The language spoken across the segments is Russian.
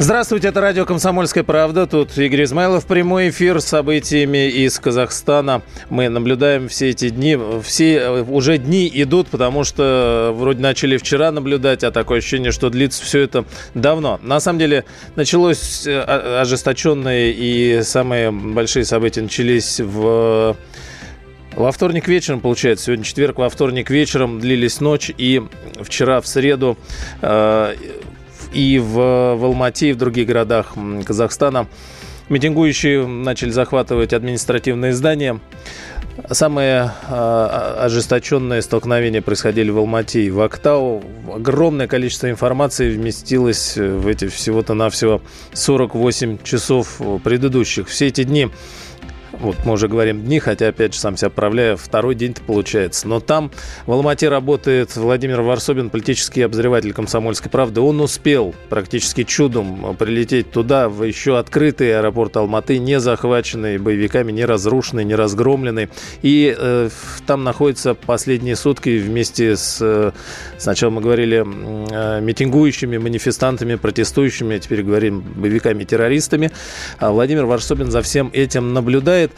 Здравствуйте, это радио «Комсомольская правда». Тут Игорь Измайлов, прямой эфир с событиями из Казахстана. Мы наблюдаем все эти дни. Все э, уже дни идут, потому что вроде начали вчера наблюдать, а такое ощущение, что длится все это давно. На самом деле началось э, ожесточенные и самые большие события начались в во вторник вечером, получается, сегодня четверг, во вторник вечером длились ночь, и вчера в среду э, и в, в Алмате, и в других городах Казахстана. Митингующие начали захватывать административные здания. Самые э, ожесточенные столкновения происходили в Алмате и в Актау. Огромное количество информации вместилось в эти всего-то навсего 48 часов предыдущих. Все эти дни вот мы уже говорим дни, хотя, опять же, сам себя отправляю, второй день-то получается. Но там в Алмате работает Владимир Варсобин, политический обозреватель «Комсомольской правды». Он успел практически чудом прилететь туда, в еще открытый аэропорт Алматы, не захваченный боевиками, не разрушенный, не разгромленный. И э, там находится последние сутки вместе с, э, сначала мы говорили, э, митингующими, манифестантами, протестующими, а теперь говорим боевиками-террористами. А Владимир Варсобин за всем этим наблюдает работает.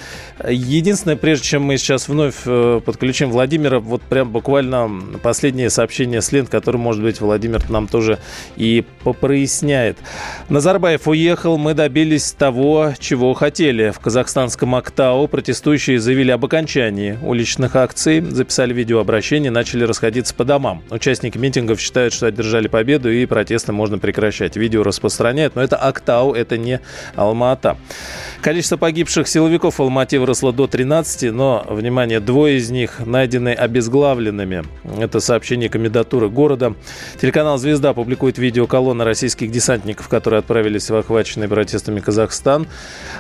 Единственное, прежде чем мы сейчас вновь э, подключим Владимира, вот прям буквально последнее сообщение с лент, которое, может быть, Владимир нам тоже и попроясняет. Назарбаев уехал, мы добились того, чего хотели. В казахстанском Актау протестующие заявили об окончании уличных акций, записали видеообращение, начали расходиться по домам. Участники митингов считают, что одержали победу и протесты можно прекращать. Видео распространяют, но это Актау, это не Алма-Ата. Количество погибших силовиков в Алмате выросло до 13, но, внимание, двое из них найдены обезглавленными. Это сообщение комендатуры города. Телеканал «Звезда» публикует видео колонны российских десантников, которые отправились в охваченный протестами Казахстан.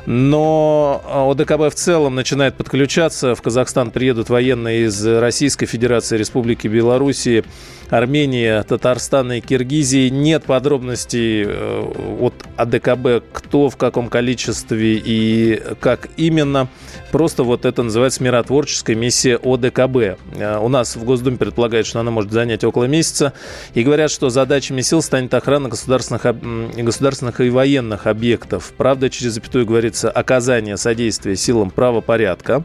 Но ОДКБ в целом начинает подключаться. В Казахстан приедут военные из Российской Федерации, Республики Белоруссии, Армении, Татарстана и Киргизии. Нет подробностей э, от АДКБ, кто в каком количестве и как именно. Просто вот это называется миротворческая миссия ОДКБ. Э, у нас в Госдуме предполагают, что она может занять около месяца. И говорят, что задачами сил станет охрана государственных, государственных и военных объектов. Правда, через запятую говорится оказание содействия силам правопорядка.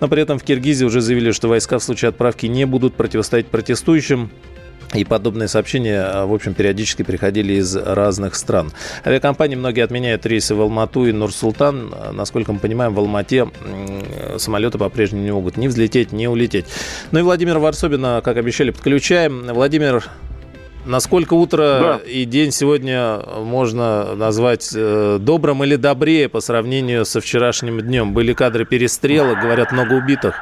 Но при этом в Киргизии уже заявили, что войска в случае отправки не будут противостоять протестующим. И подобные сообщения, а, в общем, периодически приходили из разных стран. Авиакомпании многие отменяют рейсы в Алмату и Нур-Султан. Насколько мы понимаем, в Алмате самолеты по-прежнему не могут ни взлететь, ни улететь. Ну и Владимир Варсобина, как обещали, подключаем. Владимир, Насколько утро да. и день сегодня можно назвать э, добрым или добрее по сравнению со вчерашним днем? Были кадры перестрелок, говорят, много убитых.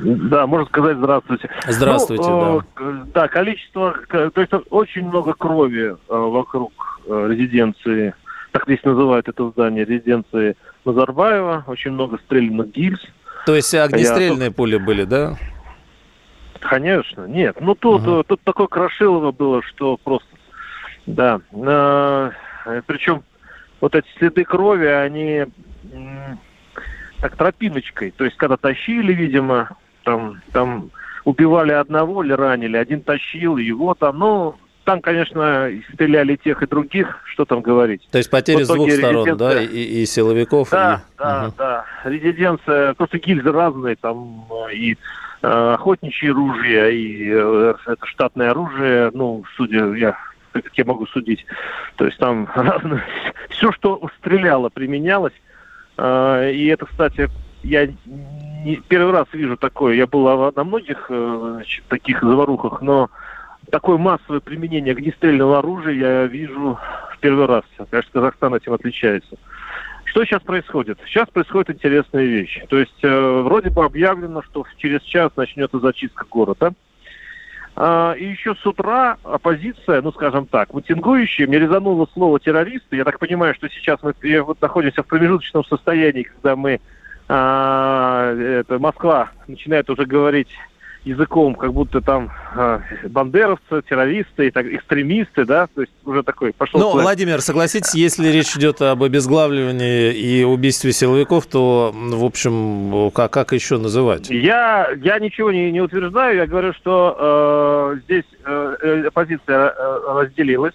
Да, можно сказать здравствуйте. Здравствуйте, ну, да. Э, да, количество, то есть очень много крови э, вокруг э, резиденции, так здесь называют это здание, резиденции Назарбаева, очень много стрелянных гильз. То есть огнестрельные Я... пули были, да? Конечно, нет. Ну тут, uh-huh. тут такое крошилово было, что просто, да. Причем вот эти следы крови, они так тропиночкой, то есть когда тащили, видимо, там, там убивали одного или ранили, один тащил его там, ну, там, конечно, стреляли тех и других, что там говорить. То есть потери с двух сторон, да, и, и силовиков? Да, и... да, угу. да. Резиденция, просто гильзы разные, там и э, охотничье оружие, и э, это штатное оружие, ну, судя, я как я могу судить, то есть там разное, все, что стреляло, применялось, э, и это, кстати, я не первый раз вижу такое. Я был на многих э, значит, таких заварухах, но такое массовое применение огнестрельного оружия я вижу в первый раз. Конечно, Казахстан этим отличается. Что сейчас происходит? Сейчас происходит интересная вещь. То есть э, вроде бы объявлено, что через час начнется зачистка города. А, и еще с утра оппозиция, ну скажем так, митингующие, мне резануло слово террористы. Я так понимаю, что сейчас мы вот находимся в промежуточном состоянии, когда мы а, это Москва начинает уже говорить языком, как будто там э, бандеровцы, террористы, и так, экстремисты, да, то есть уже такой пошел... Ну, Владимир, согласитесь, если речь идет об обезглавливании и убийстве силовиков, то, в общем, как, как еще называть? Я, я ничего не, не утверждаю, я говорю, что э, здесь э, оппозиция э, разделилась.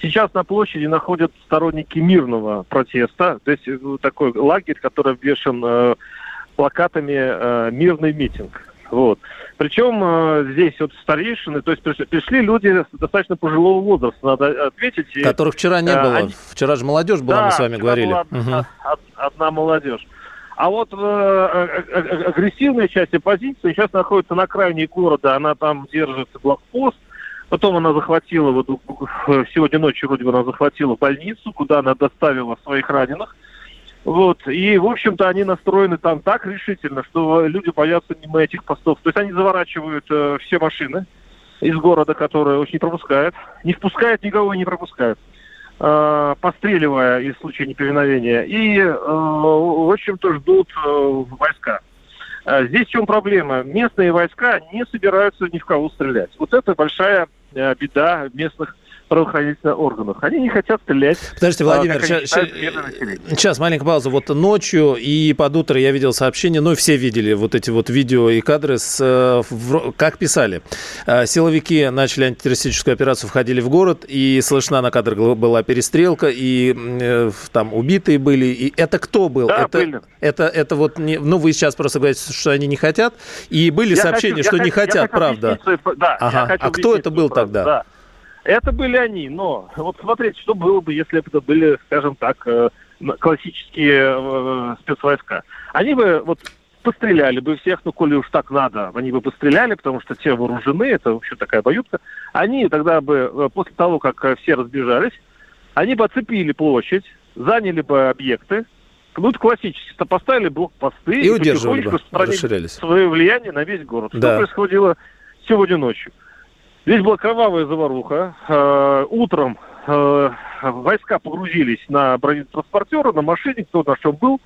Сейчас на площади находят сторонники мирного протеста, то есть э, такой лагерь, который обвешен э, плакатами э, «Мирный митинг». Вот. Причем э, здесь вот старейшины, то есть пришли люди достаточно пожилого возраста, надо ответить. Которых вчера не э, было. Они... Вчера же молодежь была, да, мы с вами говорили. Была угу. одна молодежь. А вот э, э, э, агрессивная часть оппозиции сейчас находится на крайне города, она там держит блокпост, потом она захватила, вот сегодня ночью вроде бы она захватила больницу, куда она доставила своих раненых. Вот. И, в общем-то, они настроены там так решительно, что люди боятся мимо этих постов. То есть они заворачивают э, все машины из города, которые очень не пропускают. Не впускают никого и не пропускают. Э, постреливая из случая неповиновения. И, э, в общем-то, ждут э, войска. Э, здесь в чем проблема? Местные войска не собираются ни в кого стрелять. Вот это большая э, беда местных правоохранительных органов. Они не хотят стрелять. Подождите, Владимир, а, сейчас, сейчас маленькая пауза. Вот ночью и под утро я видел сообщение, ну, все видели вот эти вот видео и кадры, с, в, как писали. А, силовики начали антитеррористическую операцию, входили в город, и слышна на кадрах была перестрелка, и э, там убитые были. И это кто был? Да, это, были. Это, это вот, не, ну, вы сейчас просто говорите, что они не хотят, и были я сообщения, хочу, что не хочу, хотят, правда. да, ага. А кто это был тогда? Да. Это были они, но вот смотрите, что было бы, если бы это были, скажем так, э, классические э, спецвойска. Они бы вот постреляли бы всех, ну, коли уж так надо, они бы постреляли, потому что те вооружены, это вообще такая обоюдка. Они тогда бы, э, после того, как все разбежались, они бы оцепили площадь, заняли бы объекты, ну, это классически, поставили блокпосты и, и удерживали бы, расширялись. свое влияние на весь город. Да. Что происходило сегодня ночью? Здесь была кровавая заваруха. Э, утром э, войска погрузились на бронетранспортеры, на машине, кто на чем был,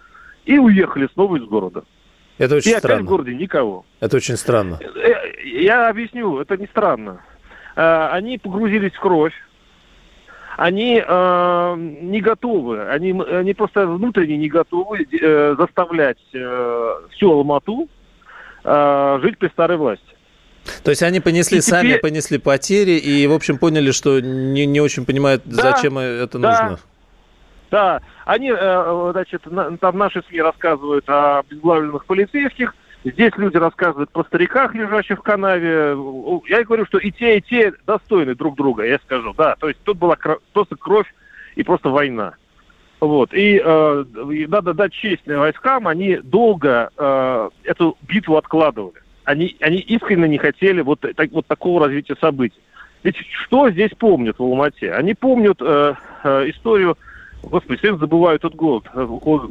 и уехали снова из города. Это очень и странно. опять в городе никого. Это очень странно. Э, я объясню, это не странно. Они погрузились в кровь, они э, не готовы, они, они просто внутренне не готовы э, заставлять э, всю Алмату э, жить при старой власти. То есть они понесли, и сами теперь... понесли потери и, в общем, поняли, что не, не очень понимают, да, зачем это да, нужно. Да, они, э, значит, там наши СМИ рассказывают о обезглавленных полицейских, здесь люди рассказывают про стариках, лежащих в канаве. Я говорю, что и те, и те достойны друг друга, я скажу, да. То есть тут была просто кровь и просто война. Вот. И э, надо дать честь войскам, они долго э, эту битву откладывали они, они искренне не хотели вот, так, вот такого развития событий. Ведь что здесь помнят в Алмате? Они помнят э, э, историю, господи, все забывают тот город, э,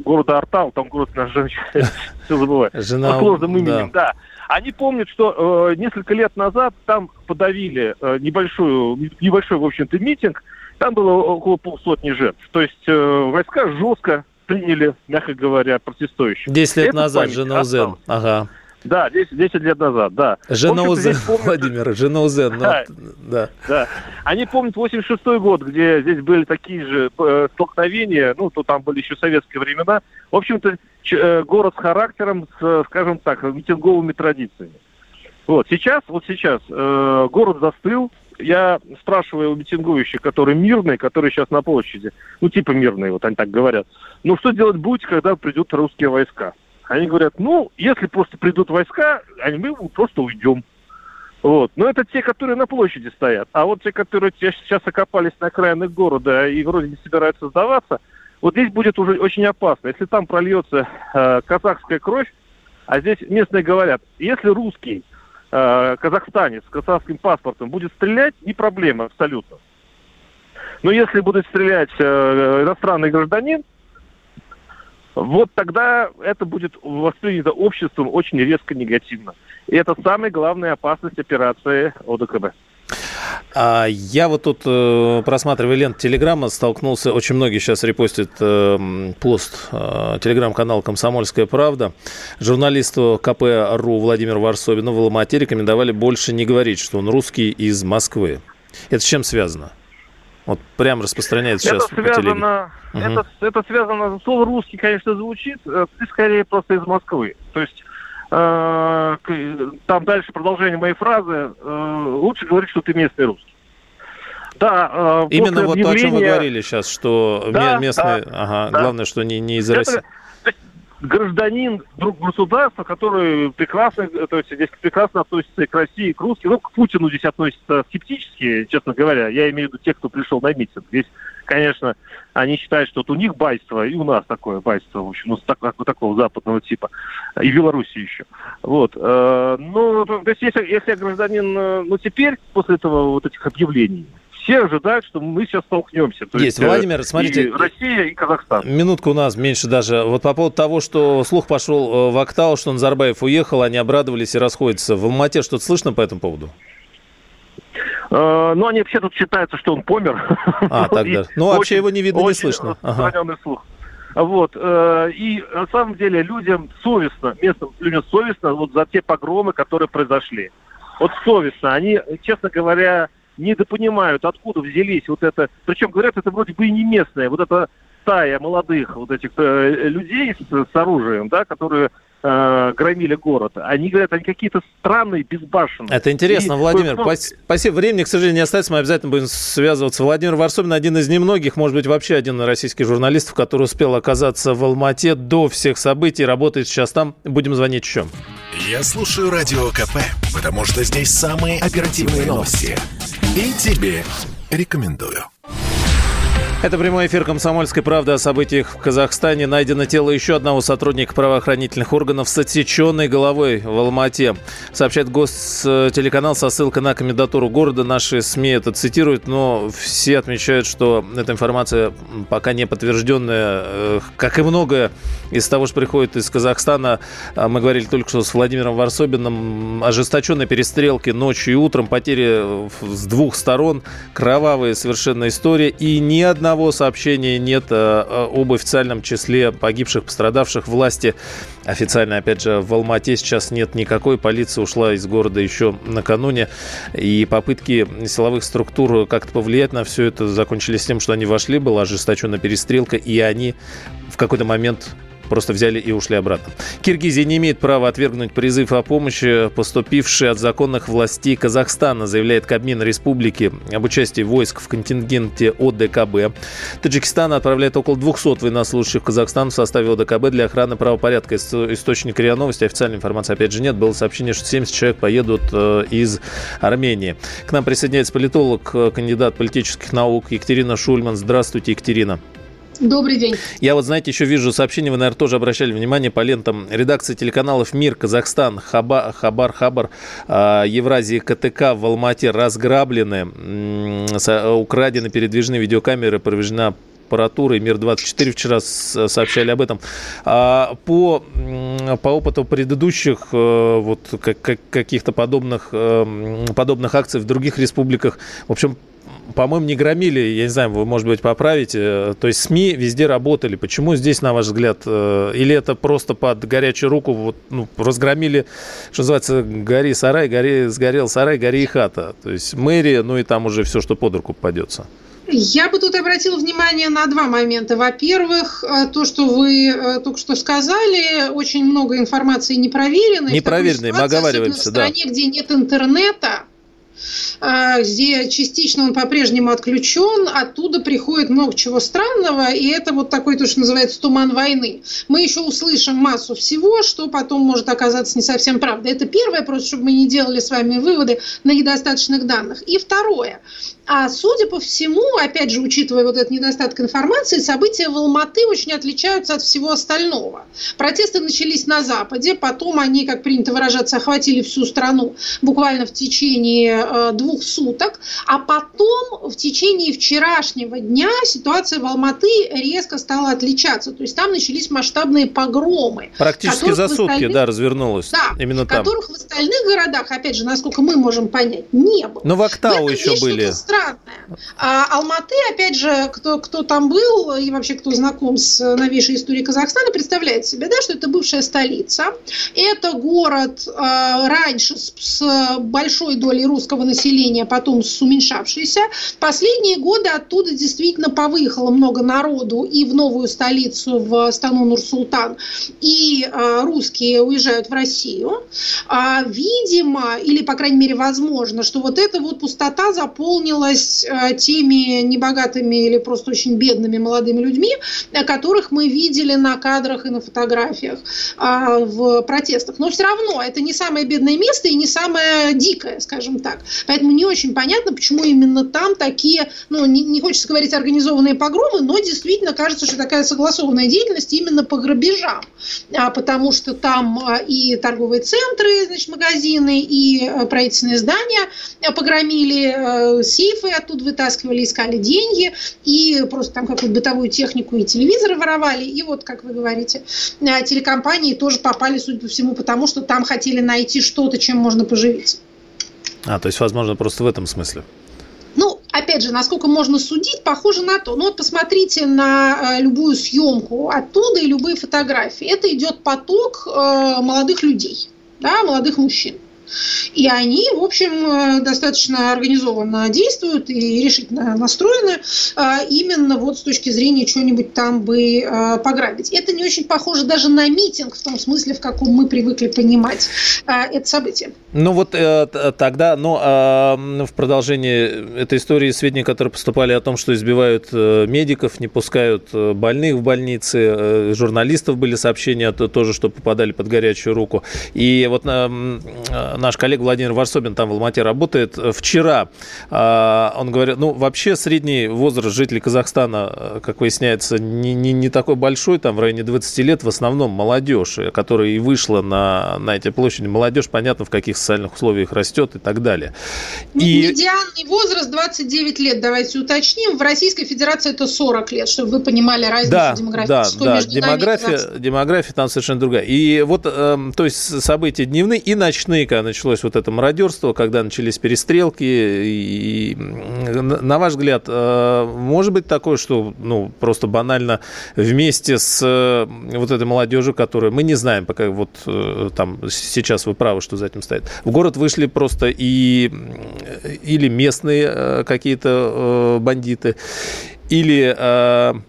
города Артал, там город наш женщина, все забывают. Жена, сложным именем, да. Они помнят, что э, несколько лет назад там подавили э, небольшую, небольшой, в общем-то, митинг, там было около полсотни жертв. То есть э, войска жестко приняли, мягко говоря, протестующих. Десять лет Это назад, жена Узен. Ага. Да, 10, 10 лет назад, да. Женаузен, помнят... Владимир, Женаузен. Ну, да, да. да. Они помнят 86 год, где здесь были такие же э, столкновения, ну, то там были еще советские времена. В общем-то, э, город с характером, с, скажем так, митинговыми традициями. Вот сейчас, вот сейчас э, город застыл. Я спрашиваю у митингующих, которые мирные, которые сейчас на площади, ну, типа мирные, вот они так говорят. Ну, что делать будете, когда придут русские войска? Они говорят, ну, если просто придут войска, мы просто уйдем. Вот. Но это те, которые на площади стоят. А вот те, которые сейчас окопались на окраинах города и вроде не собираются сдаваться, вот здесь будет уже очень опасно. Если там прольется э, казахская кровь, а здесь местные говорят, если русский э, казахстанец с казахским паспортом будет стрелять, не проблема абсолютно. Но если будет стрелять э, иностранный гражданин, вот тогда это будет воспринято обществом очень резко негативно. И это самая главная опасность операции ОДКБ. А я вот тут, э, просматривая ленту Телеграма, столкнулся, очень многие сейчас репостят э, пост э, Телеграм-канал «Комсомольская правда». Журналисту КП.ру Владимиру Варсобину в Ломате рекомендовали больше не говорить, что он русский из Москвы. Это с чем связано? Вот прям распространяется сейчас это связано, по это, угу. это связано, слово русский, конечно, звучит, ты скорее просто из Москвы. То есть Э, там дальше продолжение моей фразы, э, лучше говорить, что ты местный русский. Да, э, Именно вот объявления... то, о чем вы говорили сейчас, что да, местные, да, ага, да. главное, что не, не из Это, России гражданин друг государства, который прекрасно, то есть здесь прекрасно относится и к России, и к русским. Ну, к Путину здесь относится скептически, честно говоря. Я имею в виду тех, кто пришел на митинг. Здесь, конечно, они считают, что вот у них байство, и у нас такое байство, в общем, ну, так, такого западного типа. И в Беларуси еще. Вот. Э, ну, то есть, если, если гражданин, э, ну, теперь, после этого вот этих объявлений, все ожидают, что мы сейчас столкнемся. То есть, есть Владимир, э, смотрите. И Россия и Казахстан. Минутку у нас меньше даже. Вот по поводу того, что слух пошел в Актау, что Назарбаев уехал, они обрадовались и расходятся. В Алмате что-то слышно по этому поводу? Ну, они вообще тут считаются, что он помер. А, тогда. Ну, вообще его не видно, не слышно. Ага. слух. Вот. Э, и на самом деле людям совестно, местным людям совестно вот за те погромы, которые произошли. Вот совестно. Они, честно говоря, недопонимают, откуда взялись вот это. Причем говорят, это вроде бы и не местное. Вот это стая молодых вот этих э, людей с, с оружием, да, которые э, громили город. Они говорят, они какие-то странные, безбашенные. Это интересно, и, Владимир. Ну, спасибо. Времени, к сожалению, не остается. Мы обязательно будем связываться. Владимир Варсобин один из немногих, может быть, вообще один российский журналистов, который успел оказаться в Алмате до всех событий, работает сейчас там. Будем звонить еще. Я слушаю Радио КП, потому что здесь самые оперативные новости. И тебе рекомендую. Это прямой эфир «Комсомольской правды» о событиях в Казахстане. Найдено тело еще одного сотрудника правоохранительных органов с отсеченной головой в Алмате. Сообщает гостелеканал со ссылкой на комендатуру города. Наши СМИ это цитируют, но все отмечают, что эта информация пока не подтвержденная. Как и многое из того, что приходит из Казахстана. А мы говорили только что с Владимиром Варсобиным. Ожесточенные перестрелки ночью и утром, потери с двух сторон, кровавая совершенно история. И ни одна одного сообщения нет э, об официальном числе погибших, пострадавших. Власти официально, опять же, в Алмате сейчас нет никакой. Полиция ушла из города еще накануне. И попытки силовых структур как-то повлиять на все это закончились тем, что они вошли, была ожесточенная перестрелка, и они в какой-то момент просто взяли и ушли обратно. Киргизия не имеет права отвергнуть призыв о помощи, поступивший от законных властей Казахстана, заявляет Кабмин Республики об участии войск в контингенте ОДКБ. Таджикистан отправляет около 200 военнослужащих в Казахстан в составе ОДКБ для охраны правопорядка. Источник РИА Новости, официальной информации опять же нет. Было сообщение, что 70 человек поедут э, из Армении. К нам присоединяется политолог, э, кандидат политических наук Екатерина Шульман. Здравствуйте, Екатерина. Добрый день. Я вот, знаете, еще вижу сообщение, вы, наверное, тоже обращали внимание по лентам редакции телеканалов «Мир», «Казахстан», «Хаба», «Хабар», «Хабар», э, «Евразии», «КТК» в Алмате разграблены, украдены передвижные видеокамеры, проведена аппаратуры. Мир-24 вчера сообщали об этом. А по, по опыту предыдущих э, вот, как, каких-то подобных, э, подобных акций в других республиках, в общем, по-моему, не громили, я не знаю, вы, может быть, поправите. То есть СМИ везде работали. Почему здесь, на ваш взгляд, э, или это просто под горячую руку вот, ну, разгромили, что называется, гори сарай, гори, сгорел сарай, гори и хата. То есть мэрия, ну и там уже все, что под руку попадется. Я бы тут обратила внимание на два момента. Во-первых, э, то, что вы э, только что сказали, очень много информации непроверенной. Непроверенной, мы оговариваемся, да. В стране, где нет интернета, где частично он по-прежнему отключен, оттуда приходит много чего странного, и это вот такой, то, что называется, туман войны. Мы еще услышим массу всего, что потом может оказаться не совсем правдой. Это первое, просто чтобы мы не делали с вами выводы на недостаточных данных. И второе. А судя по всему, опять же, учитывая вот этот недостаток информации, события в Алматы очень отличаются от всего остального. Протесты начались на Западе, потом они, как принято выражаться, охватили всю страну буквально в течение э, двух суток, а потом в течение вчерашнего дня ситуация в Алматы резко стала отличаться. То есть там начались масштабные погромы. Практически за сутки, да, развернулось. Да, именно там. которых в остальных городах, опять же, насколько мы можем понять, не было. Но в Актау еще были. странное. А Алматы, опять же, кто, кто там был и вообще кто знаком с новейшей историей Казахстана, представляет себе, да, что это бывшая столица. Это город э, раньше с, с большой долей русского населения, потом с уменьшавшейся. Последние годы оттуда действительно повыехало много народу и в новую столицу, в стану Нур-Султан, и э, русские уезжают в Россию. А, видимо, или, по крайней мере, возможно, что вот эта вот пустота заполнилась э, теми небогатыми или просто очень бедными молодыми людьми, которых мы видели на кадрах и на фотографиях а, в протестах. Но все равно это не самое бедное место и не самое дикое, скажем так. Поэтому не очень понятно, почему именно там такие, ну, не, хочется говорить организованные погромы, но действительно кажется, что такая согласованная деятельность именно по грабежам. А, потому что там а, и торговые центры, значит, магазины, и а, правительственные здания погромили, сейфы оттуда вытаскивали, искали деньги, и просто там какую-то бытовую технику и телевизоры воровали. И вот, как вы говорите, телекомпании тоже попали, судя по всему, потому что там хотели найти что-то, чем можно поживиться. А, то есть, возможно, просто в этом смысле. Ну, опять же, насколько можно судить, похоже на то. Ну вот посмотрите на э, любую съемку оттуда и любые фотографии. Это идет поток э, молодых людей, да, молодых мужчин. И они, в общем, э, достаточно организованно действуют и решительно настроены э, именно вот с точки зрения чего-нибудь там бы э, пограбить. Это не очень похоже даже на митинг в том смысле, в каком мы привыкли понимать это событие. Ну вот тогда, ну, а, в продолжении этой истории сведения, которые поступали о том, что избивают медиков, не пускают больных в больницы, журналистов были сообщения тоже, что попадали под горячую руку. И вот наш коллега Владимир Варсобин там в Алмате работает. Вчера а, он говорит, ну, вообще средний возраст жителей Казахстана, как выясняется, не, не, не такой большой, там в районе 20 лет, в основном молодежь, которая и вышла на, на эти площади. Молодежь, понятно, в каких социальных условиях растет и так далее. И... Медианный возраст 29 лет, давайте уточним. В Российской Федерации это 40 лет, чтобы вы понимали разницу да, демографическую да, да. между демография, демография там совершенно другая. И вот, э, то есть события дневные и ночные, началось вот это мародерство, когда начались перестрелки. И, на ваш взгляд, э, может быть такое, что ну, просто банально вместе с э, вот этой молодежью, которую мы не знаем, пока вот э, там сейчас вы правы, что за этим стоит, в город вышли просто и или местные какие-то бандиты, или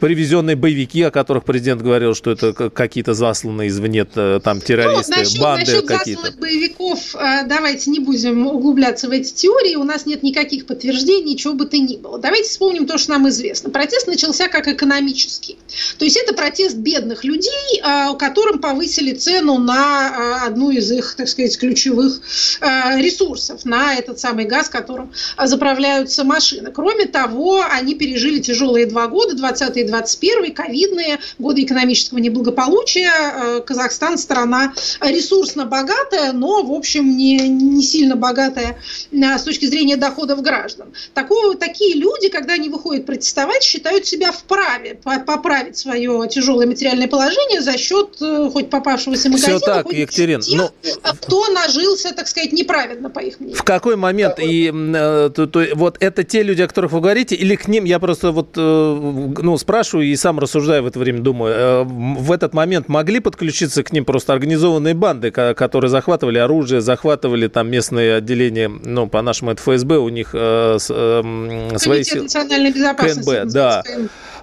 привезенные боевики, о которых президент говорил, что это какие-то засланные извне там террористы, ну, насчет, банды насчет какие-то. засланных боевиков э, давайте не будем углубляться в эти теории, у нас нет никаких подтверждений, чего бы то ни было. Давайте вспомним то, что нам известно. Протест начался как экономический. То есть это протест бедных людей, э, которым повысили цену на э, одну из их, так сказать, ключевых ресурсов, на этот самый газ, которым заправляются машины. Кроме того, они пережили тяжелые два года, 20 и 21 ковидные, годы экономического неблагополучия. Э, Казахстан страна ресурсно богатая, но, в общем, не, не сильно богатая э, с точки зрения доходов граждан. Такого, такие люди, когда они выходят протестовать, считают себя вправе поправить свое тяжелое материальное положение за счет э, хоть попавшегося магазина, Все так, хоть Екатерин, тех, но... кто нажился, так сказать, неправильно, по их мнению. В какой момент? И то, то, вот это те люди, о которых вы говорите, или к ним, я просто вот ну, спрашиваю и сам рассуждаю в это время, думаю, э, в этот момент могли подключиться к ним просто организованные банды, которые захватывали оружие, захватывали там местные отделения, ну, по-нашему это ФСБ, у них э, э, свои силы. национальной безопасности. КНБ, да.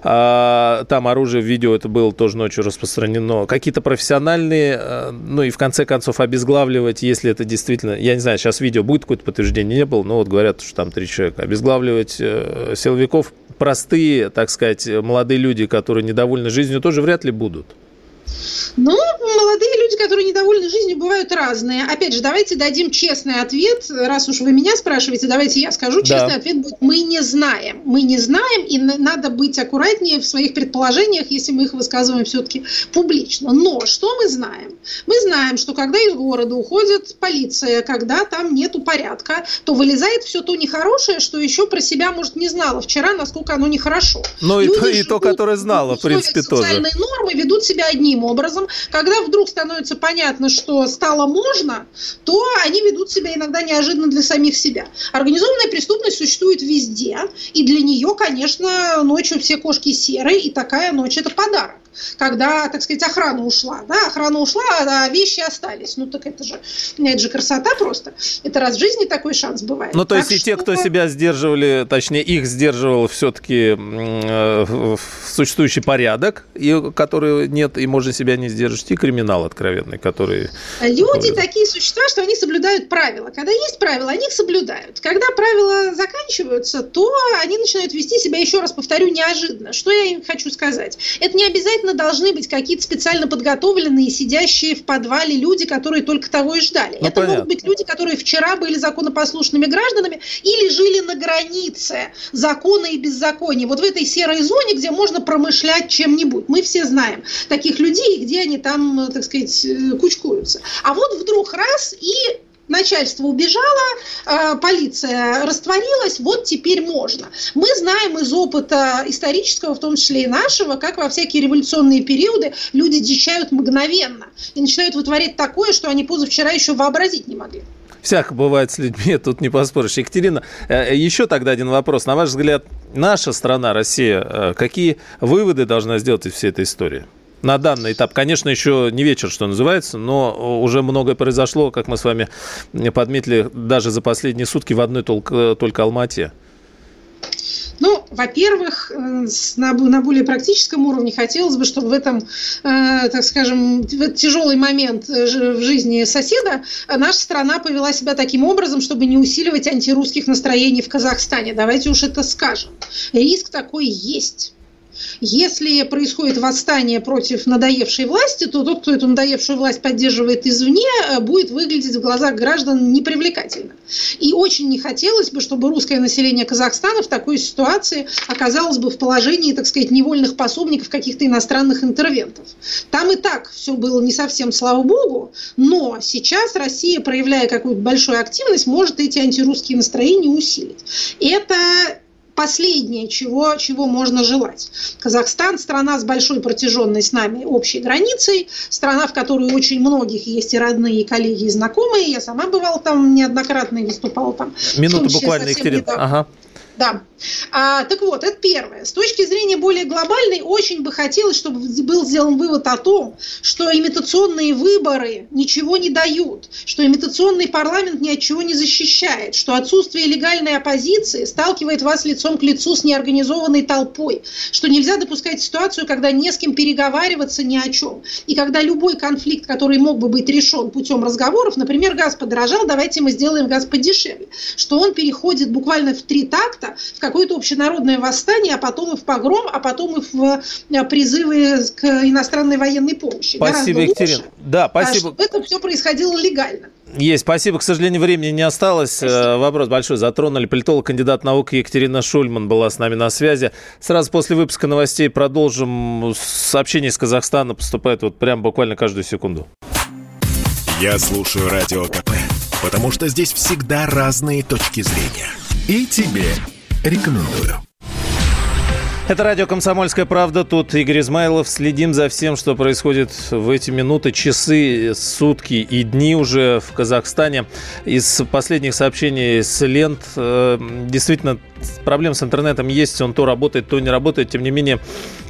А, там оружие, видео это было тоже ночью распространено. Какие-то профессиональные, э, ну и в конце концов обезглавливать, если это действительно, я не знаю, сейчас видео будет какое-то подтверждение, не было, но вот говорят, что там три человека. Обезглавливать э, силовиков простые, так сказать, молодые люди, которые недовольны жизнью, тоже вряд ли будут. Ну, молодые люди, которые недовольны жизнью бывают разные. Опять же, давайте дадим честный ответ. Раз уж вы меня спрашиваете, давайте я скажу. Честный да. ответ будет «мы не знаем». Мы не знаем, и надо быть аккуратнее в своих предположениях, если мы их высказываем все-таки публично. Но что мы знаем? Мы знаем, что когда из города уходит полиция, когда там нету порядка, то вылезает все то нехорошее, что еще про себя, может, не знала вчера, насколько оно нехорошо. Ну и то, и то, которое знала, в принципе, тоже. Социальные нормы ведут себя одним образом. Когда вдруг становится понятно, что стало можно, то они ведут себя иногда неожиданно для самих себя. Организованная преступность существует везде, и для нее, конечно, ночью все кошки серые, и такая ночь – это подарок когда, так сказать, охрана ушла. Да, охрана ушла, а вещи остались. Ну, так это же, это же красота просто. Это раз в жизни такой шанс бывает. Ну, то так есть что... и те, кто себя сдерживали, точнее, их сдерживал все-таки э, существующий порядок, и который нет, и можно себя не сдержать, и криминал откровенный, который... Люди такие существа, что они соблюдают правила. Когда есть правила, они их соблюдают. Когда правила заканчиваются, то они начинают вести себя, еще раз повторю, неожиданно. Что я им хочу сказать? Это не обязательно обязательно должны быть какие-то специально подготовленные, сидящие в подвале люди, которые только того и ждали. Ну, Это понятно. могут быть люди, которые вчера были законопослушными гражданами или жили на границе закона и беззакония. Вот в этой серой зоне, где можно промышлять чем-нибудь. Мы все знаем таких людей, где они там, так сказать, э, кучкуются. А вот вдруг раз и начальство убежало, э, полиция растворилась, вот теперь можно. Мы знаем из опыта исторического, в том числе и нашего, как во всякие революционные периоды люди дичают мгновенно и начинают вытворять такое, что они позавчера еще вообразить не могли. Всяко бывает с людьми, тут не поспоришь. Екатерина, э, еще тогда один вопрос. На ваш взгляд, наша страна, Россия, э, какие выводы должна сделать из всей этой истории? На данный этап. Конечно, еще не вечер, что называется, но уже многое произошло, как мы с вами подметили, даже за последние сутки в одной только, только Алмате. Ну, во-первых, э, на, более практическом уровне хотелось бы, чтобы в этом, э, так скажем, тяжелый момент э, в жизни соседа наша страна повела себя таким образом, чтобы не усиливать антирусских настроений в Казахстане. Давайте уж это скажем. Риск такой есть. Если происходит восстание против надоевшей власти, то тот, кто эту надоевшую власть поддерживает извне, э, будет выглядеть в глазах граждан непривлекательно. И очень не хотелось бы, чтобы русское население Казахстана в такой ситуации оказалось бы в положении, так сказать, невольных пособников каких-то иностранных интервентов. Там и так все было не совсем, слава богу, но сейчас Россия, проявляя какую-то большую активность, может эти антирусские настроения усилить. Это последнее, чего, чего можно желать. Казахстан – страна с большой протяженной с нами общей границей, страна, в которой очень многих есть и родные, и коллеги, и знакомые. Я сама бывала там неоднократно и выступала там. Минуту буквально, Екатерина. Ага. Да. А, так вот, это первое. С точки зрения более глобальной, очень бы хотелось, чтобы был сделан вывод о том, что имитационные выборы ничего не дают, что имитационный парламент ни от чего не защищает, что отсутствие легальной оппозиции сталкивает вас лицом к лицу с неорганизованной толпой, что нельзя допускать ситуацию, когда не с кем переговариваться ни о чем, и когда любой конфликт, который мог бы быть решен путем разговоров, например, газ подорожал, давайте мы сделаем газ подешевле, что он переходит буквально в три такта, место в какое-то общенародное восстание, а потом и в погром, а потом и в э, призывы к иностранной военной помощи. Спасибо, Екатерина. Да, спасибо. Чтобы это все происходило легально. Есть, спасибо. К сожалению, времени не осталось. Э, спасибо. Вопрос большой затронули. Политолог, кандидат наук Екатерина Шульман была с нами на связи. Сразу после выпуска новостей продолжим. Сообщение из Казахстана поступает вот прям буквально каждую секунду. Я слушаю Радио КП, потому что здесь всегда разные точки зрения. И тебе Рекомендую. Это радио «Комсомольская правда». Тут Игорь Измайлов. Следим за всем, что происходит в эти минуты, часы, сутки и дни уже в Казахстане. Из последних сообщений с лент э, действительно проблем с интернетом есть. Он то работает, то не работает. Тем не менее,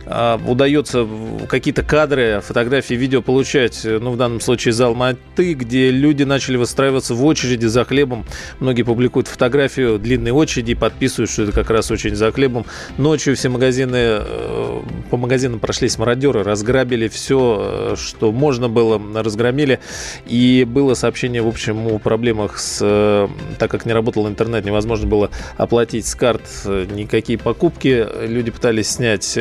удается какие-то кадры, фотографии, видео получать, ну, в данном случае из Алматы, где люди начали выстраиваться в очереди за хлебом. Многие публикуют фотографию длинной очереди и подписывают, что это как раз очередь за хлебом. Ночью все магазины, э, по магазинам прошлись мародеры, разграбили все, э, что можно было, разгромили. И было сообщение, в общем, о проблемах с... Э, так как не работал интернет, невозможно было оплатить с карт никакие покупки. Люди пытались снять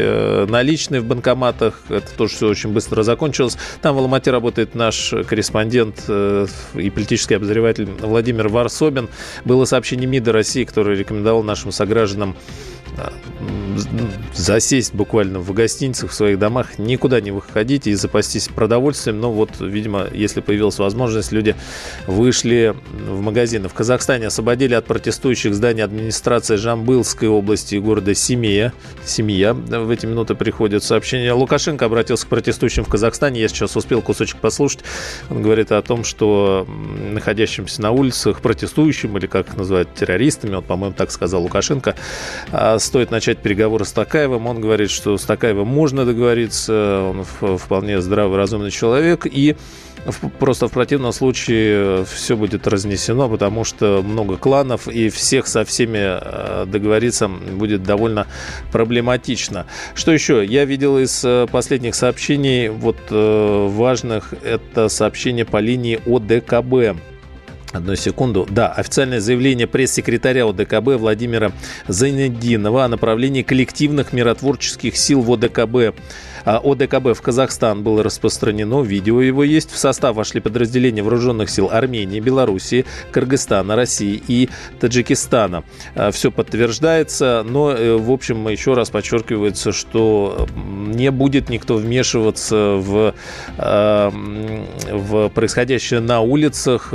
наличные в банкоматах. Это тоже все очень быстро закончилось. Там в Алмате работает наш корреспондент э, и политический обозреватель Владимир Варсобин. Было сообщение МИДа России, которое рекомендовал нашим согражданам засесть буквально в гостиницах, в своих домах, никуда не выходить и запастись продовольствием. Но вот, видимо, если появилась возможность, люди вышли в магазины. В Казахстане освободили от протестующих здания администрации Жамбылской области и города Семья. Семья. В эти минуты приходит сообщение. Лукашенко обратился к протестующим в Казахстане. Я сейчас успел кусочек послушать. Он говорит о том, что находящимся на улицах протестующим, или как их называют, террористами, вот, по-моему, так сказал Лукашенко, а, стоит начать переговоры с Такаевым. Он говорит, что с Такаевым можно договориться, он вполне здравый, разумный человек, и Просто в противном случае все будет разнесено, потому что много кланов, и всех со всеми э, договориться будет довольно проблематично. Что еще? Я видел из э, последних сообщений, вот э, важных, это сообщение по линии ОДКБ. Одну секунду. Да, официальное заявление пресс-секретаря ОДКБ Владимира Зайнединова о направлении коллективных миротворческих сил в ОДКБ ОДКБ в Казахстан было распространено, видео его есть. В состав вошли подразделения вооруженных сил Армении, Белоруссии, Кыргызстана, России и Таджикистана. А, Все подтверждается, но, э, в общем, еще раз подчеркивается, что не будет никто вмешиваться в, а, в происходящее на улицах.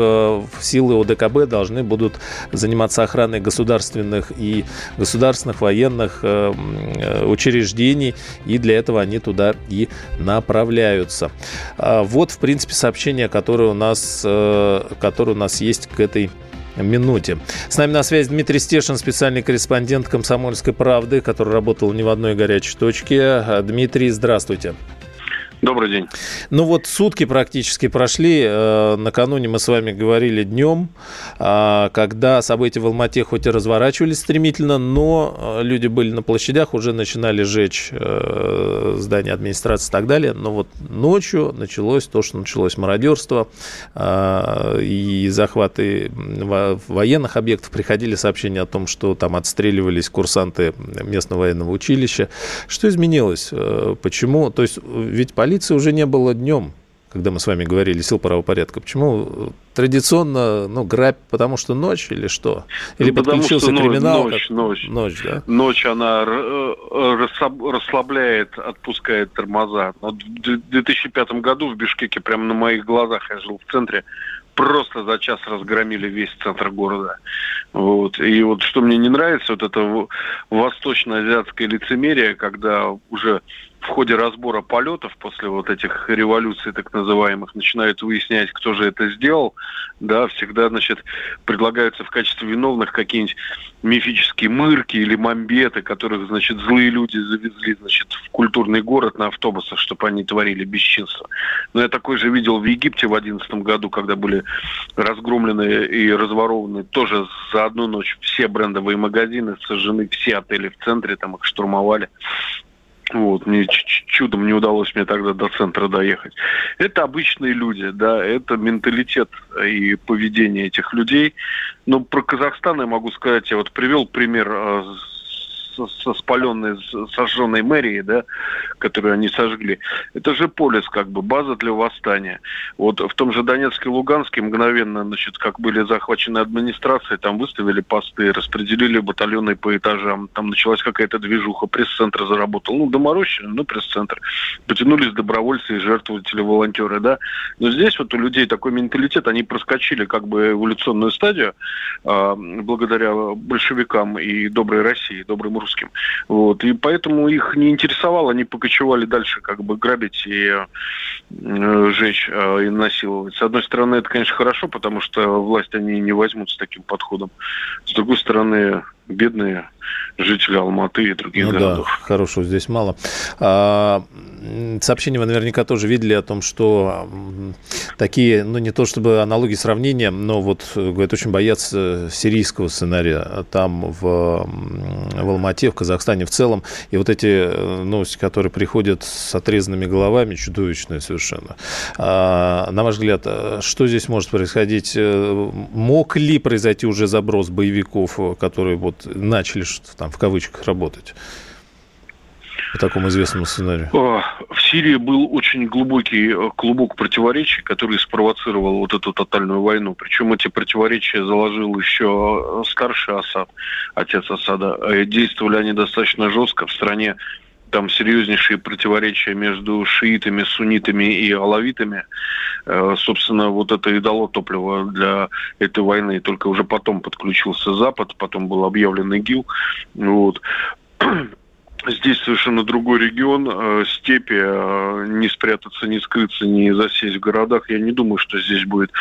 Силы ОДКБ должны будут заниматься охраной государственных и государственных военных учреждений, и для этого они туда туда и направляются. А, вот, в принципе, сообщение, которое у нас, э, которое у нас есть к этой минуте. С нами на связи Дмитрий Стешин, специальный корреспондент «Комсомольской правды», который работал не в одной горячей точке. Дмитрий, здравствуйте. Добрый день. Ну вот сутки практически прошли. Э, накануне мы с вами говорили днем, а, когда события в Алмате хоть и разворачивались стремительно, но э, люди были на площадях, уже начинали жечь э, здания администрации и так далее. Но вот ночью началось то, что началось мародерство и захваты военных объектов. Приходили сообщения о том, что там отстреливались курсанты местного военного училища. Что изменилось? Почему? То есть ведь полиция полиции уже не было днем, когда мы с вами говорили, сил правопорядка. Почему традиционно, ну, грабь, потому что ночь или что? Или ну, подключился ночь, криминал? Ночь, как... ночь. Ночь, да? Ночь, она расслабляет, отпускает тормоза. В 2005 году в Бишкеке, прямо на моих глазах, я жил в центре, просто за час разгромили весь центр города. Вот. И вот что мне не нравится, вот это восточно-азиатское лицемерие, когда уже в ходе разбора полетов после вот этих революций так называемых начинают выяснять, кто же это сделал, да, всегда, значит, предлагаются в качестве виновных какие-нибудь мифические мырки или мамбеты, которых, значит, злые люди завезли, значит, в культурный город на автобусах, чтобы они творили бесчинство. Но я такой же видел в Египте в 2011 году, когда были разгромлены и разворованы тоже за одну ночь все брендовые магазины, сожжены все отели в центре, там их штурмовали. Вот, мне чудом не удалось мне тогда до центра доехать. Это обычные люди, да, это менталитет и поведение этих людей. Но про Казахстан я могу сказать, я вот привел пример э, со спаленной, сожженной мэрией, да, которую они сожгли. Это же полис, как бы, база для восстания. Вот в том же Донецке и Луганске мгновенно, значит, как были захвачены администрации, там выставили посты, распределили батальоны по этажам, там началась какая-то движуха, пресс-центр заработал, ну, доморощенный, но пресс-центр. Потянулись добровольцы и жертвователи, волонтеры, да. Но здесь вот у людей такой менталитет, они проскочили как бы эволюционную стадию э, благодаря большевикам и доброй России, добрым русским. Вот. И поэтому их не интересовало, они покочевали дальше как бы грабить и э, жечь э, и насиловать. С одной стороны, это, конечно, хорошо, потому что власть они не возьмут с таким подходом. С другой стороны, бедные жители Алматы и других ну городов. Да, хорошего здесь мало. А, сообщение вы наверняка тоже видели о том, что такие, ну не то чтобы аналогии сравнения, но вот, говорят, очень боятся сирийского сценария там в, в Алмате, в Казахстане в целом. И вот эти э, новости, которые приходят с отрезанными головами, чудовищные совершенно. А, на ваш взгляд, что здесь может происходить? Э, мог ли произойти уже заброс боевиков, которые вот начали что там в кавычках работать? по такому известному сценарию? В Сирии был очень глубокий э, клубок противоречий, который спровоцировал вот эту тотальную войну. Причем эти противоречия заложил еще старший Асад, отец Асада. Действовали они достаточно жестко. В стране там серьезнейшие противоречия между шиитами, суннитами и алавитами. Э, собственно, вот это и дало топливо для этой войны. Только уже потом подключился Запад, потом был объявлен ИГИЛ. Вот. Здесь совершенно другой регион, э, степи, э, не спрятаться, не скрыться, не засесть в городах. Я не думаю, что здесь будет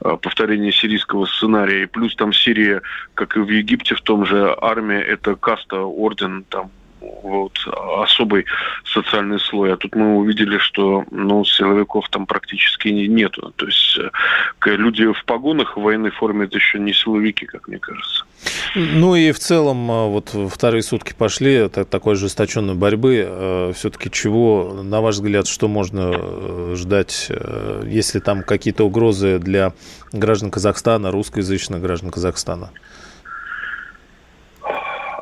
повторение сирийского сценария. И плюс там Сирия, как и в Египте в том же, армия – это каста, орден, там вот, особый социальный слой. А тут мы увидели, что ну, силовиков там практически нету. То есть э, люди в погонах в военной форме это еще не силовики, как мне кажется. Ну и в целом э, вот вторые сутки пошли это такой ожесточенной борьбы. Э, Все-таки чего, на ваш взгляд, что можно ждать, если там какие-то угрозы для граждан Казахстана, русскоязычных граждан Казахстана?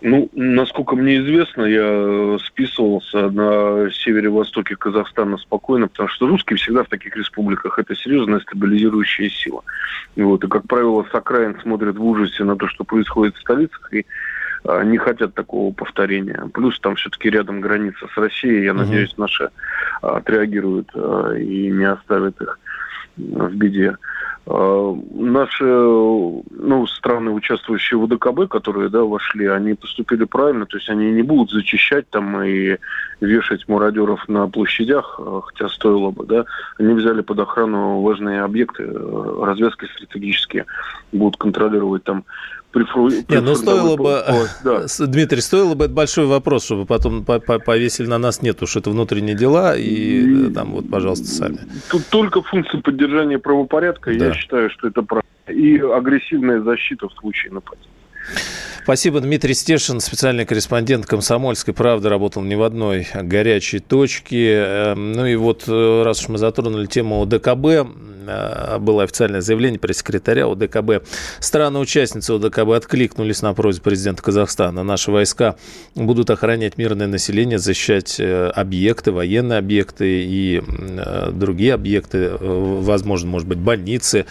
Ну, насколько мне известно, я э, списывался на севере-востоке Казахстана спокойно, потому что русские всегда в таких республиках это серьезная стабилизирующая сила. И вот, и, как правило, с окраин смотрят в ужасе на то, что происходит в столицах, и а, не хотят такого повторения. Плюс там все-таки рядом граница с Россией. Я угу. надеюсь, наши а, отреагируют а, и не оставят их в беде. А, наши ну, страны, участвующие в ДКБ, которые да, вошли, они поступили правильно, то есть они не будут зачищать там и вешать мародеров на площадях, а, хотя стоило бы, да, они взяли под охрану важные объекты, э, развязки стратегические, будут контролировать там прифру... Не, ну стоило бы, да. Дмитрий, стоило бы это большой вопрос, чтобы потом повесили на нас нет уж это внутренние дела, и, и э, там вот, пожалуйста, сами. Тут только функция поддержания правопорядка, да. я считаю, что это правильно. И агрессивная защита в случае нападения. Спасибо, Дмитрий Стешин, специальный корреспондент «Комсомольской правды», работал не в одной горячей точке. Эм, ну и вот, э, раз уж мы затронули тему ДКБ, Э, было официальное заявление пресс-секретаря ОДКБ. Страны-участницы ОДКБ откликнулись на просьбу президента Казахстана. Наши войска будут охранять мирное население, защищать э, объекты, военные объекты и другие объекты, возможно, может быть, больницы.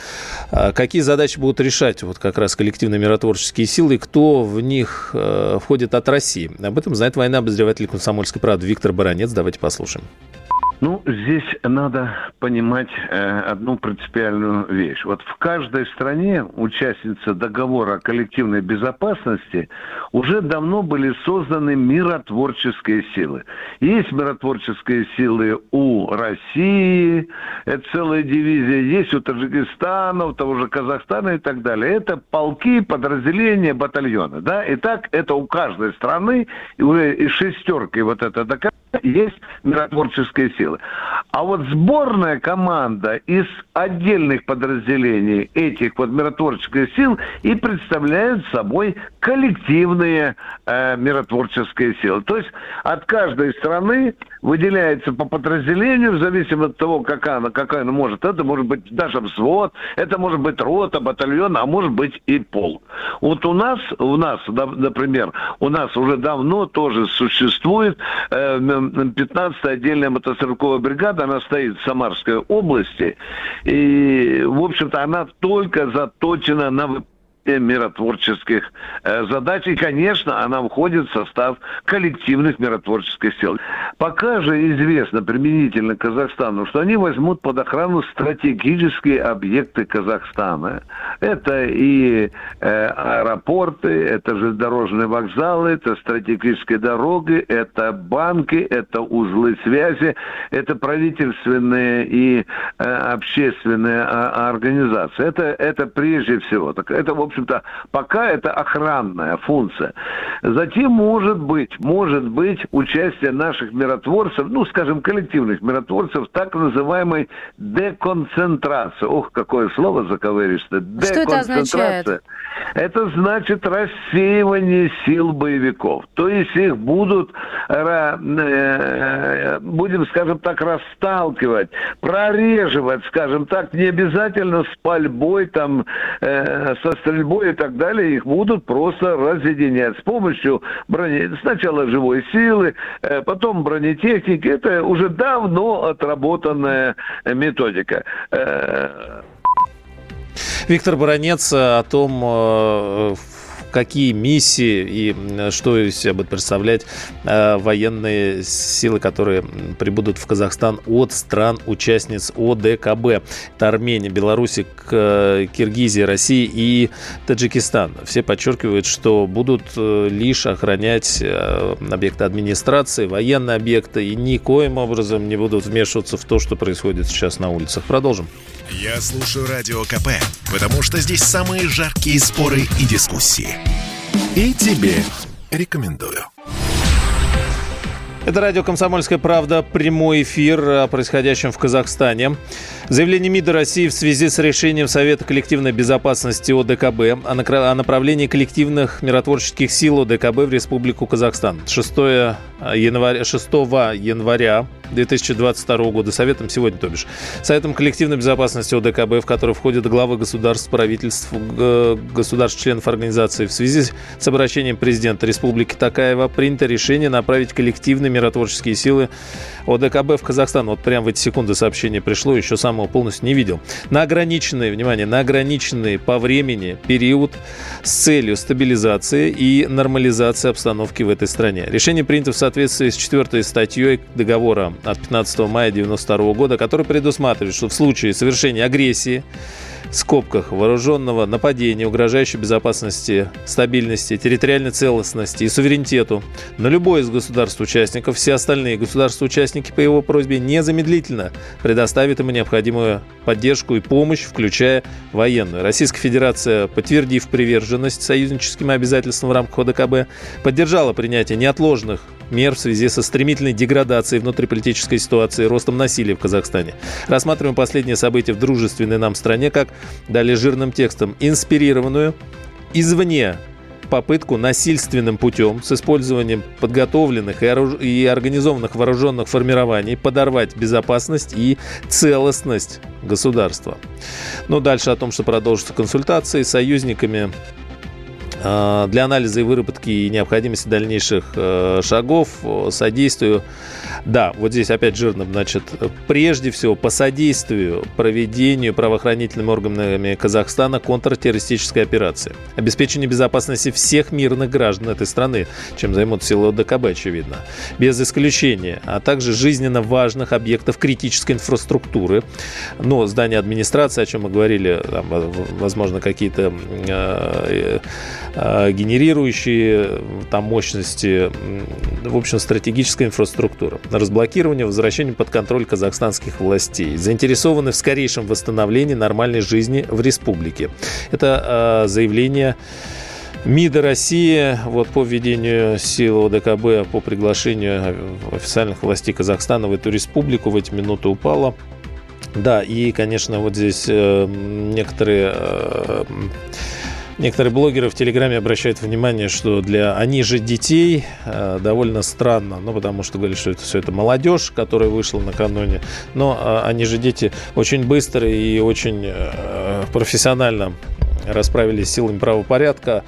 А какие задачи будут решать вот как раз коллективные миротворческие силы, и кто в них входит от России? Об этом знает военный обозреватель комсомольской правды Виктор Баранец. Давайте послушаем. Ну, здесь надо понимать э, одну принципиальную вещь. Вот в каждой стране участница договора о коллективной безопасности уже давно были созданы миротворческие силы. Есть миротворческие силы у России, это целая дивизия, есть у Таджикистана, у того же Казахстана и так далее. Это полки, подразделения, батальоны. Да? И так это у каждой страны, и и шестеркой вот это доказано, есть миротворческие силы. А вот сборная команда из отдельных подразделений этих вот миротворческих сил и представляют собой коллективные э, миротворческие силы. То есть от каждой страны выделяется по подразделению, в зависимости от того, какая она, какая она может. Это может быть даже взвод, это может быть рота, батальон, а может быть и пол. Вот у нас, у нас, например, у нас уже давно тоже существует э, 15-я отдельная мотострелковая бригада, она стоит в Самарской области, и, в общем-то, она только заточена на выполнение миротворческих э, задач. И, конечно, она входит в состав коллективных миротворческих сил. Пока же известно применительно Казахстану, что они возьмут под охрану стратегические объекты Казахстана. Это и э, аэропорты, это железнодорожные вокзалы, это стратегические дороги, это банки, это узлы связи, это правительственные и э, общественные э, организации. Это, это прежде всего. Так, это, в общем-то, пока это охранная функция. Затем может быть, может быть участие наших миротворцев, ну, скажем, коллективных миротворцев, так называемой деконцентрации. Ох, какое слово заковыристое. Что это означает? Это значит рассеивание сил боевиков. То есть их будут, э, будем, скажем так, расталкивать, прореживать, скажем так, не обязательно с пальбой, там, э, со стрельбой и так далее, их будут просто разъединять с помощью брони... сначала живой силы, э, потом бронетехники. Это уже давно отработанная методика. Виктор Баранец о том, какие миссии и что из себя будут представлять э, военные силы, которые прибудут в Казахстан от стран-участниц ОДКБ. Это Армения, Беларусь, Киргизия, Россия и Таджикистан. Все подчеркивают, что будут э, лишь охранять э, объекты администрации, военные объекты и никоим образом не будут вмешиваться в то, что происходит сейчас на улицах. Продолжим. Я слушаю Радио КП, потому что здесь самые жаркие споры и дискуссии. И тебе рекомендую. Это радио «Комсомольская правда», прямой эфир о происходящем в Казахстане. Заявление МИДа России в связи с решением Совета коллективной безопасности ОДКБ о направлении коллективных миротворческих сил ОДКБ в Республику Казахстан. 6 января, 6 января 2022 года Советом сегодня, то бишь. Советом коллективной безопасности ОДКБ, в который входят главы государств, правительств, государств, членов организации. В связи с обращением президента Республики Такаева принято решение направить коллективные миротворческие силы ОДКБ в Казахстан. Вот прямо в эти секунды сообщение пришло, еще самого полностью не видел. На ограниченный, внимание, на ограниченный по времени период с целью стабилизации и нормализации обстановки в этой стране. Решение принято в соответствии с четвертой статьей договора от 15 мая 1992 года, который предусматривает, что в случае совершения агрессии скобках вооруженного нападения, угрожающей безопасности, стабильности, территориальной целостности и суверенитету на любое из государств-участников, все остальные государства-участники по его просьбе незамедлительно предоставят ему необходимую поддержку и помощь, включая военную. Российская Федерация, подтвердив приверженность союзническим обязательствам в рамках ОДКБ, поддержала принятие неотложных мер в связи со стремительной деградацией внутриполитической ситуации и ростом насилия в Казахстане. Рассматриваем последние события в дружественной нам стране как, далее жирным текстом, инспирированную извне попытку насильственным путем с использованием подготовленных и, организованных вооруженных формирований подорвать безопасность и целостность государства. Ну, дальше о том, что продолжатся консультации с союзниками для анализа и выработки и необходимости дальнейших э, шагов содействию. Да, вот здесь опять жирно, значит, прежде всего по содействию проведению правоохранительными органами Казахстана контртеррористической операции. Обеспечение безопасности всех мирных граждан этой страны, чем займутся силы ОДКБ, очевидно. Без исключения, а также жизненно важных объектов критической инфраструктуры. Ну, здание администрации, о чем мы говорили, там, возможно, какие-то э, Э, генерирующие там мощности, в общем, стратегическая инфраструктура. Разблокирование, возвращение под контроль казахстанских властей. Заинтересованы в скорейшем восстановлении нормальной жизни в республике. Это э, заявление МИДа России вот по введению сил ОДКБ по приглашению официальных властей Казахстана в эту республику в эти минуты упало. Да, и, конечно, вот здесь э, некоторые э, Некоторые блогеры в Телеграме обращают внимание, что для они же детей э, довольно странно, ну, потому что говорят, что это все это молодежь, которая вышла накануне, но э, они же дети очень быстро и очень э, профессионально расправились с силами правопорядка.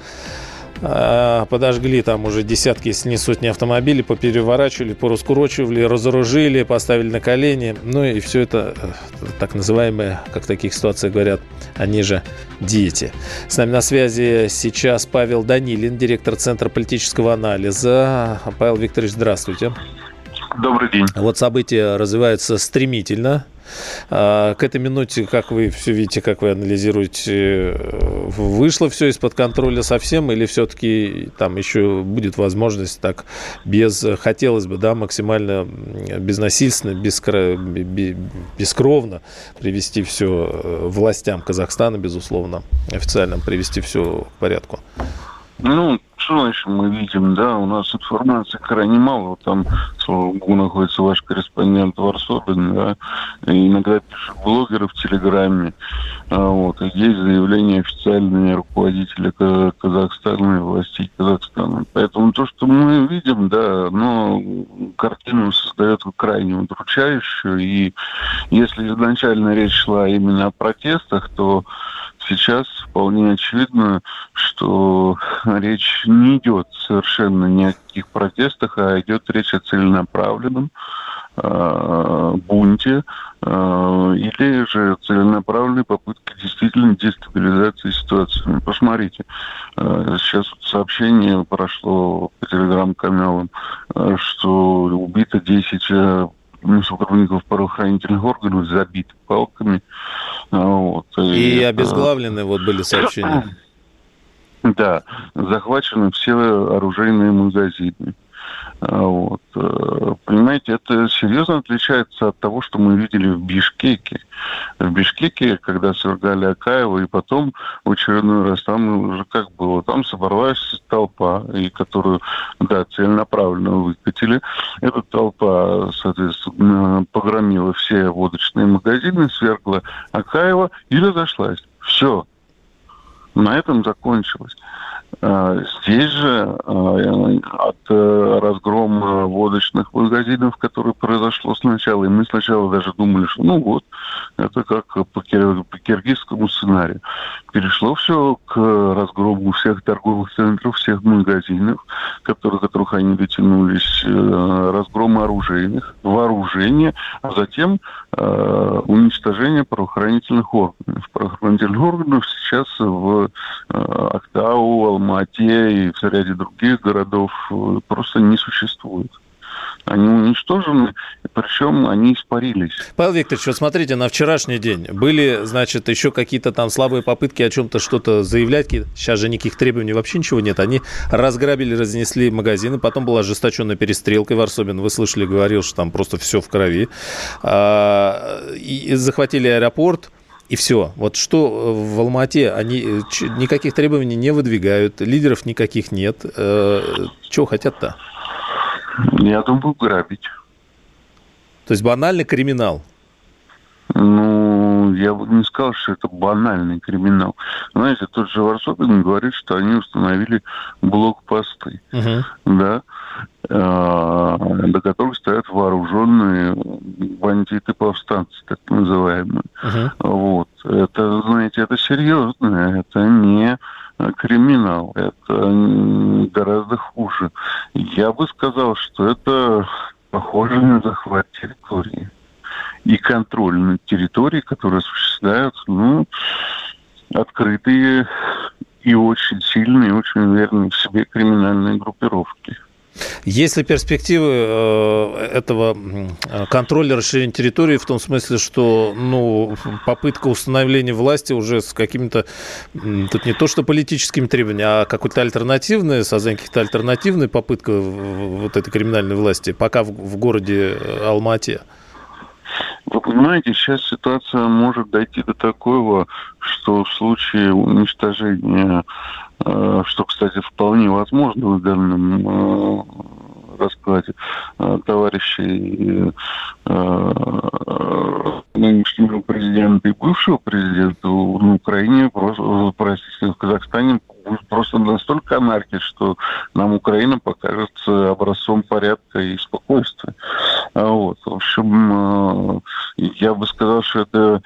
А, подожгли там уже десятки, если не сотни автомобилей, попереворачивали, пораскурочивали, разоружили, поставили на колени. Ну и все это э, так называемые, как в таких ситуациях говорят, они же дети. С нами на связи сейчас Павел Данилин, директор Центра политического анализа. Павел Викторович, здравствуйте. Добрый день. Вот события развиваются стремительно. А, к этой минуте, как вы все видите, как вы анализируете, э, вышло все из-под контроля совсем или все-таки там еще будет возможность так без, хотелось бы, да, максимально безнасильственно, бескро, бескровно привести все э, властям Казахстана, безусловно, официально привести все к порядку? Ну, значит мы видим, да, у нас информации крайне мало, там, слава богу, находится ваш корреспондент Варсобин, да, и иногда пишут блогеры в Телеграме, а, вот, и есть заявления официальные руководителя Казахстана и властей Казахстана. Поэтому то, что мы видим, да, но картину создает крайне удручающую, и если изначально речь шла именно о протестах, то сейчас вполне очевидно, что речь не идет совершенно ни о каких протестах, а идет речь о целенаправленном э, бунте э, или же целенаправленной попытке действительно дестабилизации ситуации. Посмотрите, э, сейчас сообщение прошло по телеграм-каналам, э, что убито 10 сотрудников правоохранительных органов забиты палками. Вот. И, и обезглавлены вот были сообщения. Да, захвачены все оружейные магазины. А, вот. Э, понимаете, это серьезно отличается от того, что мы видели в Бишкеке. В Бишкеке, когда свергали Акаева, и потом в очередной раз там уже как было, там собралась толпа, и которую, да, целенаправленно выкатили. Эта толпа, соответственно, погромила все водочные магазины, свергла Акаева и разошлась. Все. На этом закончилось. А, здесь же а, от э, разгрома водочных магазинов, которое произошло сначала, и мы сначала даже думали, что ну вот, это как по, киргизскому сценарию. Перешло все к разгрому всех торговых центров, всех магазинов, которые, которых они дотянулись, э, разгрома оружейных, вооружения, а затем э, уничтожение правоохранительных органов. Правоохранительных органов сейчас в Актау, Алмате и в ряде других городов э, просто не существует. Они уничтожены, причем они испарились. Павел Викторович, вот смотрите, на вчерашний день были, значит, еще какие-то там слабые попытки о чем-то что-то заявлять. Сейчас же никаких требований вообще ничего нет. Они разграбили, разнесли магазины, потом была ожесточенная перестрелка. Варсобин, вы слышали, говорил, что там просто все в крови. А, и захватили аэропорт. И все. Вот что э, в Алмате, они э, никаких требований не выдвигают, лидеров никаких нет. Э, чего хотят-то? Я думаю, грабить. То есть банальный криминал? Ну, я бы не сказал, что это банальный криминал. Знаете, тот же Варсобин говорит, что они установили блокпосты. Угу. Да? Э, до которых стоят вооруженные бандиты-повстанцы, так называемые. Uh-huh. Вот. Это, знаете, это серьезно, это не криминал, это гораздо хуже. Я бы сказал, что это похоже на захват территории и контроль над территорией, которые осуществляют, ну, открытые и очень сильные, очень уверенные в себе криминальные группировки. Есть ли перспективы э, этого контроля расширения территории в том смысле, что ну, попытка установления власти уже с какими-то, тут не то что политическими требованиями, а какой-то альтернативной, создание каких-то альтернативной попытка вот этой криминальной власти пока в, в городе Алмате? Вы понимаете, сейчас ситуация может дойти до такого, что в случае уничтожения Э, что, кстати, вполне возможно в данном э, раскладе э, товарищей нынешнего президента и бывшего президента на Украине, просто, простите, в Казахстане просто настолько анархия, что нам Украина покажется образцом порядка и спокойствия. А вот. В общем, я бы сказал, что это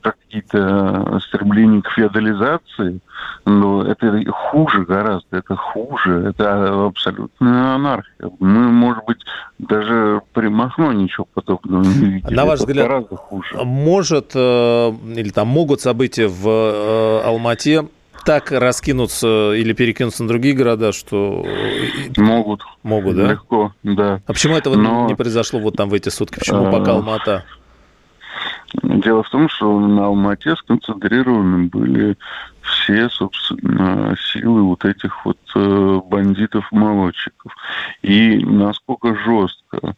какие-то стремления к феодализации, но это хуже гораздо, это хуже, это абсолютная анархия. Мы, может быть, даже при Махно ничего подобного не видели. На ваш это взгляд, гораздо хуже. может э, или там могут события в э, Алмате так раскинуться или перекинуться на другие города, что... Могут. Могут, да? Легко, да. А почему этого Но... не произошло вот там в эти сутки? Почему пока э, Алмата? Дело в том, что на Алмате сконцентрированы были все, собственно, силы вот этих вот бандитов-молодчиков. И насколько жестко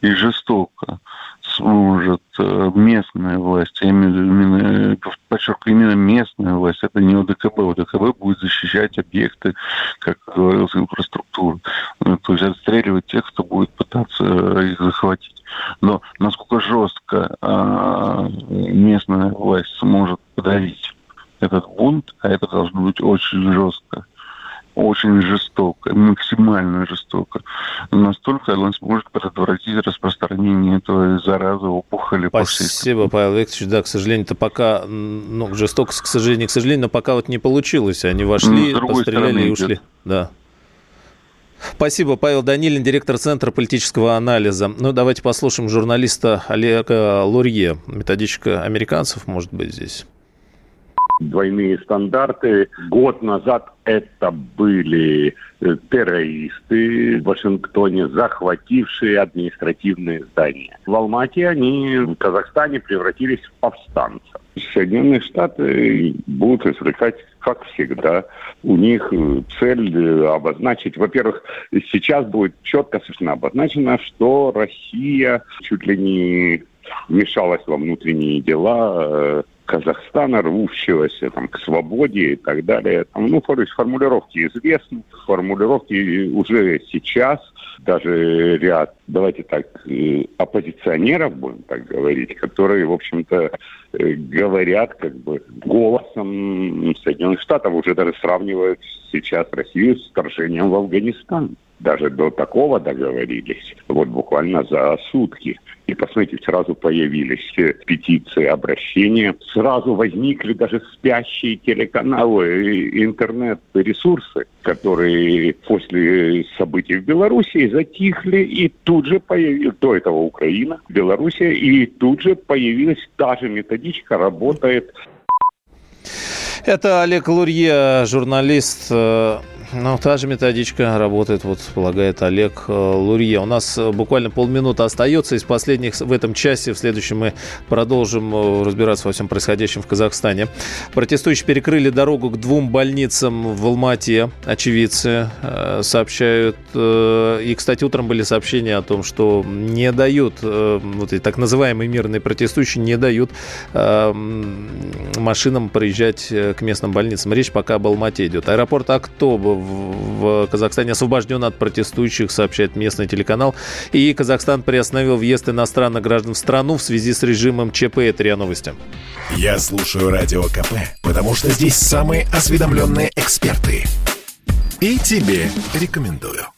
и жестоко сможет э, местная власть, я имею в виду именно, подчеркиваю, именно местная власть, это не ОДКБ, ОДКБ будет защищать объекты, как говорилось, инфраструктуру, то есть отстреливать тех, кто будет пытаться их захватить. Но насколько жестко а, местная власть сможет подавить этот бунт, а это должно быть очень жестко, очень жестоко, максимально жестоко. Настолько она сможет предотвратить распространение этой заразы, опухоли по Спасибо, Павел Викторович. Да, к сожалению, это пока, ну, жестоко, к сожалению, к сожалению, но пока вот не получилось. Они вошли, ну, постреляли и ушли. Идет. Да. Спасибо, Павел Данилин, директор Центра политического анализа. Ну, давайте послушаем журналиста Олега Лурье, методичка американцев, может быть, здесь двойные стандарты. Год назад это были э, террористы в Вашингтоне, захватившие административные здания. В Алмате они в Казахстане превратились в повстанцев. Соединенные Штаты будут извлекать, как всегда, у них э, цель э, обозначить, во-первых, сейчас будет четко совершенно обозначено, что Россия чуть ли не вмешалась во внутренние дела Казахстана, рвущегося там, к свободе и так далее. Там, ну, формулировки известны, формулировки уже сейчас, даже ряд, давайте так, э, оппозиционеров, будем так говорить, которые, в общем-то, э, говорят как бы голосом Соединенных Штатов, уже даже сравнивают сейчас Россию с вторжением в Афганистан. Даже до такого договорились, вот буквально за сутки. И, посмотрите, сразу появились петиции, обращения. Сразу возникли даже спящие телеканалы, интернет-ресурсы, которые после событий в Беларуси затихли. И тут же появилась, до этого Украина, Белоруссия, и тут же появилась та же методичка, работает. Это Олег Лурье, журналист э, ну, та же методичка работает, вот полагает Олег э, Лурье. У нас э, буквально полминуты остается. Из последних в этом часе, в следующем мы продолжим э, разбираться во всем происходящем в Казахстане. Протестующие перекрыли дорогу к двум больницам в Алмате. Очевидцы сообщают. И, кстати, утром были сообщения о том, что не дают, вот эти так называемые мирные протестующие не дают машинам проезжать к местным больницам. Речь пока об Алмате идет. Аэропорт Актоба в Казахстане освобожден от протестующих, сообщает местный телеканал. И Казахстан приостановил въезд иностранных граждан в страну в связи с режимом ЧП. Это РИА Новости. Я слушаю Радио КП, потому что здесь самые осведомленные эксперты. И тебе рекомендую.